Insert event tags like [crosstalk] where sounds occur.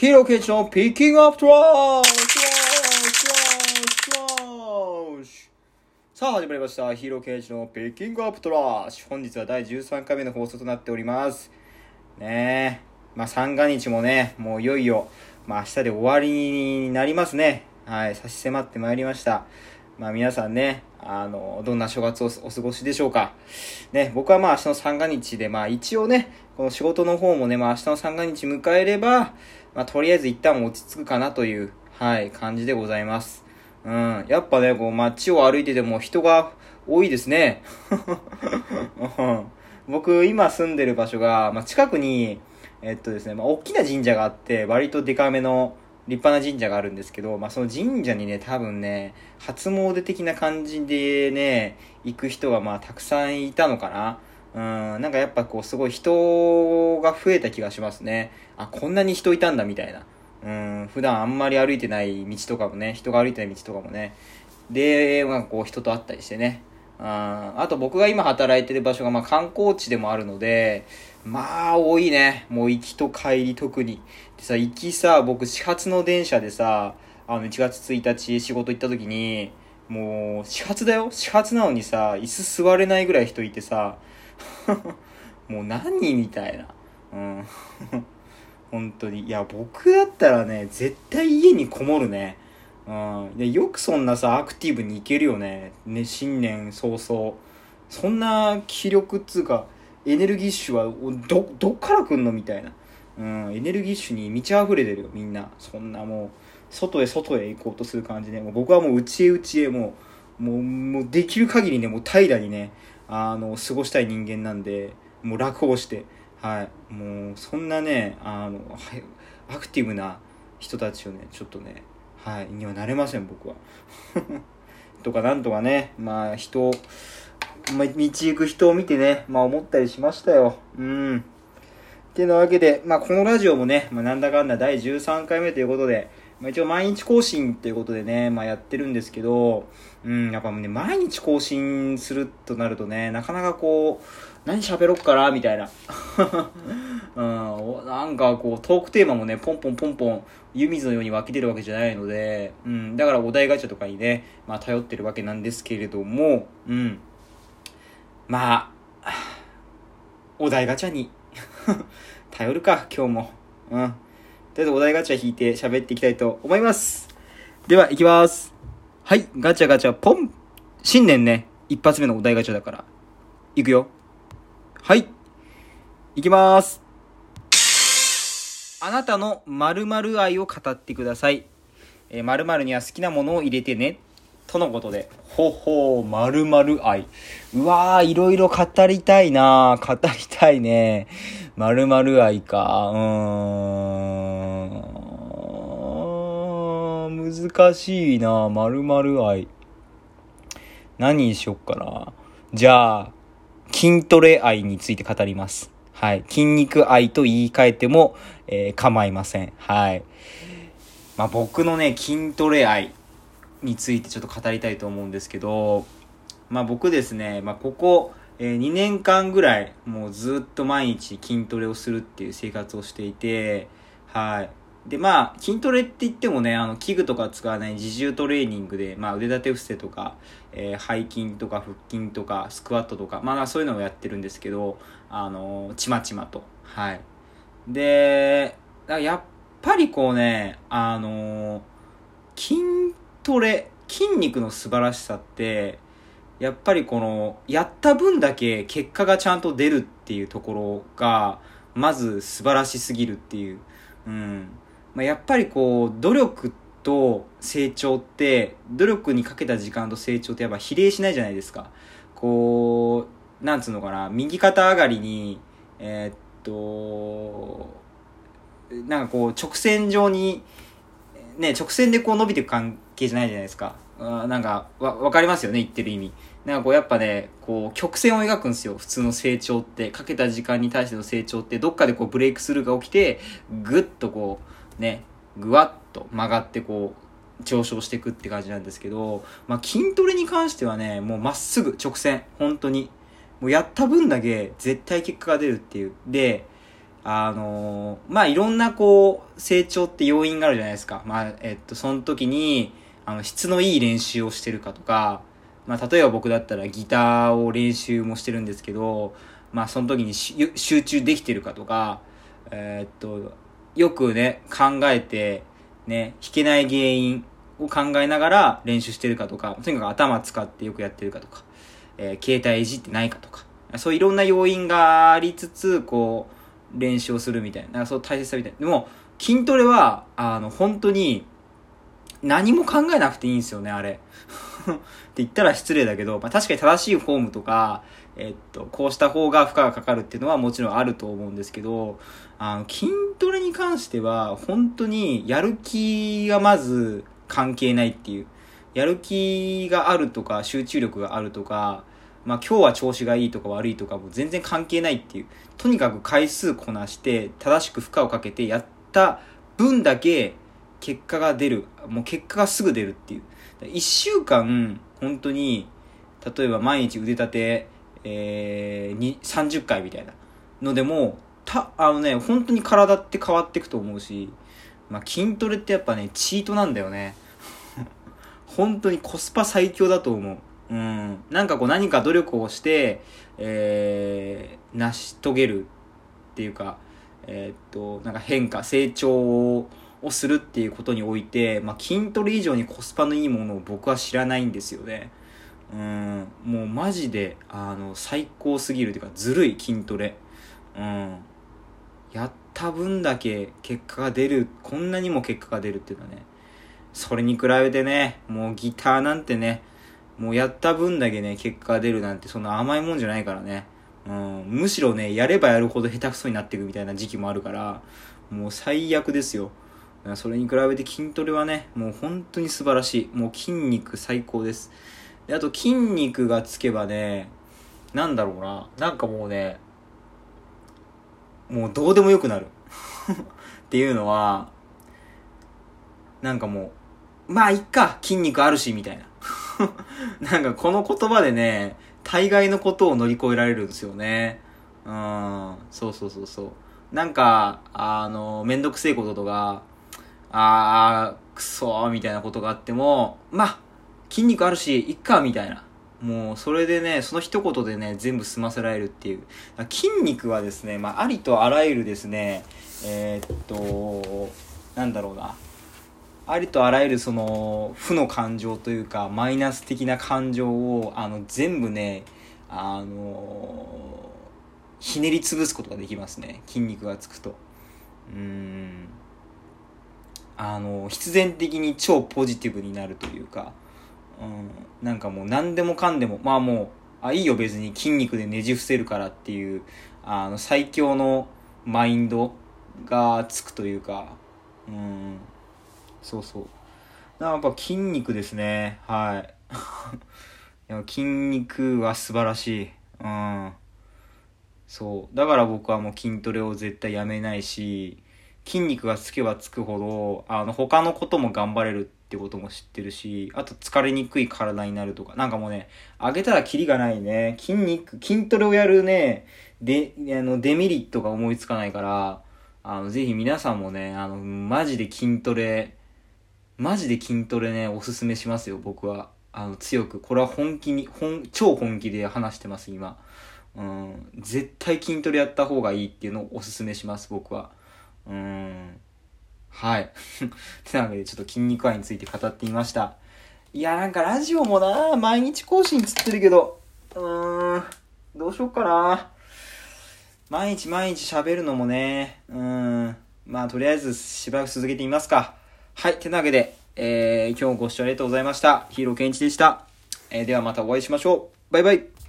ヒーローケイチのピッキングアップトラッシュッシュッシュさあ始まりました。ヒーローケイチのピッキングアップトラッシュ本日は第13回目の放送となっております。ねえ。まあ三が日もね、もういよいよ、まあ明日で終わりになりますね。はい、差し迫ってまいりました。まあ皆さんね、あの、どんな正月をお過ごしでしょうか。ね、僕はまあ明日の三が日で、まあ一応ね、この仕事の方もね、まあ明日の三が日迎えれば、まあとりあえず一旦落ち着くかなという、はい、感じでございます。うん。やっぱね、こう街を歩いてても人が多いですね。[laughs] 僕、今住んでる場所が、まあ近くに、えっとですね、まあ大きな神社があって、割とデカめの立派な神社があるんですけど、まあその神社にね、多分ね、初詣的な感じでね、行く人がまあたくさんいたのかな。うん、なんかやっぱこうすごい人が増えた気がしますね。あ、こんなに人いたんだみたいな。うん、普段あんまり歩いてない道とかもね、人が歩いてない道とかもね。で、まあこう人と会ったりしてね。ああと僕が今働いてる場所がまあ観光地でもあるので、まあ多いね。もう行きと帰り特に。でさ、行きさ、僕始発の電車でさ、あの1月1日仕事行った時に、もう始発だよ始発なのにさ、椅子座れないぐらい人いてさ、[laughs] もう何みたいな。うん。[laughs] 本当に。いや、僕だったらね、絶対家にこもるね。うん。で、よくそんなさ、アクティブに行けるよね。ね、新年早々。そんな気力っつうか、エネルギッシュは、ど、どっから来んのみたいな。うん。エネルギッシュに満ち溢れてるよ、みんな。そんなもう、外へ外へ行こうとする感じで、もう僕はもう内へ内へもう、もう、もうできる限りね、もう怠惰にね、あの、過ごしたい人間なんで、もう楽をして、はい。もう、そんなね、あの、アクティブな人たちをね、ちょっとね、はい、にはなれません、僕は。[laughs] とか、なんとかね、まあ、人を、まあ、道行く人を見てね、まあ、思ったりしましたよ。うん。ってなわけで、まあ、このラジオもね、まあ、なんだかんだ第13回目ということで、まあ、一応毎日更新ということでね、まあ、やってるんですけど、うん、やっぱね、毎日更新するとなるとね、なかなかこう、何喋ろっかな、みたいな。うん、なんかこう、トークテーマもね、ポンポンポンポン、湯水のように湧き出るわけじゃないので、うん、だからお題ガチャとかにね、まあ、頼ってるわけなんですけれども、うん。まあ、お題ガチャに [laughs] 頼るか、今日も。うん。とりあえずお題ガチャ引いて喋っていきたいと思います。では、いきます。はい、ガチャガチャポン新年ね、一発目のお題ガチャだから。いくよ。はい。いきます。あなたの〇〇愛を語ってください。えー、〇〇には好きなものを入れてね。とのことで。ほほう、〇〇愛。うわー、いろいろ語りたいな語りたいね。〇〇愛か。うーん。難しいな〇〇愛。何にしよっかな。じゃあ、筋トレ愛について語ります。はい。筋肉愛と言い換えても、えー構いません。はい。まあ僕のね、筋トレ愛についてちょっと語りたいと思うんですけど、まあ僕ですね、まあここ、えー2年間ぐらい、もうずっと毎日筋トレをするっていう生活をしていて、はい。で、まあ、筋トレって言ってもね、あの、器具とか使わない自重トレーニングで、まあ、腕立て伏せとか、えー背筋とか腹筋とか、スクワットとか、まあ、そういうのをやってるんですけど、あの、ちまちまと。はい。で、やっぱりこうね、あの、筋トレ、筋肉の素晴らしさって、やっぱりこの、やった分だけ結果がちゃんと出るっていうところが、まず素晴らしすぎるっていう。うん。まあ、やっぱりこう、努力と成長って、努力にかけた時間と成長ってやっぱ比例しないじゃないですか。こう、なんつうのかな、右肩上がりに、えーっと、なんかこう、直線上に、ね、直線でこう伸びていく関係じゃないじゃないですか。あなんか、わ、わかりますよね、言ってる意味。なんかこう、やっぱね、こう、曲線を描くんですよ、普通の成長って。かけた時間に対しての成長って、どっかでこう、ブレイクスルーが起きて、ぐっとこう、ね、ぐわっと曲がってこう、上昇していくって感じなんですけど、まあ、筋トレに関してはね、もうまっすぐ、直線、本当に。もうやった分だけ絶対結果が出るっていう。で、あのー、まあ、いろんなこう、成長って要因があるじゃないですか。まあ、えっと、その時に、あの、質のいい練習をしてるかとか、まあ、例えば僕だったらギターを練習もしてるんですけど、まあ、その時に集中できてるかとか、えー、っと、よくね、考えて、ね、弾けない原因を考えながら練習してるかとか、とにかく頭使ってよくやってるかとか、えー、携帯いじってないかとか、そういろんな要因がありつつ、こう、練習をするみたいな、そう大切さみたいな。でも、筋トレは、あの、本当に、何も考えなくていいんですよね、あれ。[laughs] って言ったら失礼だけど、まあ確かに正しいフォームとか、えっと、こうした方が負荷がかかるっていうのはもちろんあると思うんですけど、あの、筋トレに関しては、本当にやる気がまず関係ないっていう。やる気があるとか、集中力があるとか、まあ今日は調子がいいとか悪いとかも全然関係ないっていう。とにかく回数こなして、正しく負荷をかけてやった分だけ結果が出る。もう結果がすぐ出るっていう。一週間、本当に、例えば毎日腕立て、えー、30回みたいなのでも、た、あのね、本当に体って変わっていくと思うし、まあ、筋トレってやっぱね、チートなんだよね。[laughs] 本当にコスパ最強だと思う。うん。なんかこう何か努力をして、えー、成し遂げるっていうか、えー、っと、なんか変化、成長ををするっていうことにおいて、まあ、筋トレ以上にコスパのいいものを僕は知らないんですよね。うん、もうマジで、あの、最高すぎるというか、ずるい筋トレ。うん。やった分だけ結果が出る、こんなにも結果が出るっていうのはね、それに比べてね、もうギターなんてね、もうやった分だけね、結果が出るなんてそんな甘いもんじゃないからね。うん、むしろね、やればやるほど下手くそになっていくみたいな時期もあるから、もう最悪ですよ。それに比べて筋トレはね、もう本当に素晴らしい。もう筋肉最高です。で、あと筋肉がつけばね、なんだろうな。なんかもうね、もうどうでもよくなる。[laughs] っていうのは、なんかもう、まあいっか、筋肉あるし、みたいな。[laughs] なんかこの言葉でね、大概のことを乗り越えられるんですよね。うん、そうそうそうそう。なんか、あの、めんどくせえこととか、あー、くそー、みたいなことがあっても、まあ、筋肉あるし、いっか、みたいな。もう、それでね、その一言でね、全部済ませられるっていう。筋肉はですね、まあ、ありとあらゆるですね、えー、っと、なんだろうな。ありとあらゆるその、負の感情というか、マイナス的な感情を、あの、全部ね、あのひねり潰すことができますね。筋肉がつくと。うーん。あの、必然的に超ポジティブになるというか、うん、なんかもう何でもかんでも、まあもう、あ、いいよ別に筋肉でねじ伏せるからっていう、あの、最強のマインドがつくというか、うん、そうそう。やっぱ筋肉ですね。はい。い [laughs] や筋肉は素晴らしい。うん。そう。だから僕はもう筋トレを絶対やめないし、筋肉がつけばつくほど、あの、他のことも頑張れるってことも知ってるし、あと疲れにくい体になるとか、なんかもうね、上げたらキリがないね。筋肉、筋トレをやるね、で、あの、デメリットが思いつかないから、あの、ぜひ皆さんもね、あの、マジで筋トレ、マジで筋トレね、おすすめしますよ、僕は。あの、強く。これは本気に、本、超本気で話してます、今。うん。絶対筋トレやった方がいいっていうのをおすすめします、僕は。うん。はい。て [laughs] なわけでちょっと筋肉愛について語ってみました。いや、なんかラジオもな、毎日更新つってるけど、うーん、どうしよっかな。毎日毎日喋るのもね、うーん、まあとりあえずしばらく続けてみますか。はい、てなわけで、えー、今日もご視聴ありがとうございました。ヒーローケンイチでした。えー、ではまたお会いしましょう。バイバイ。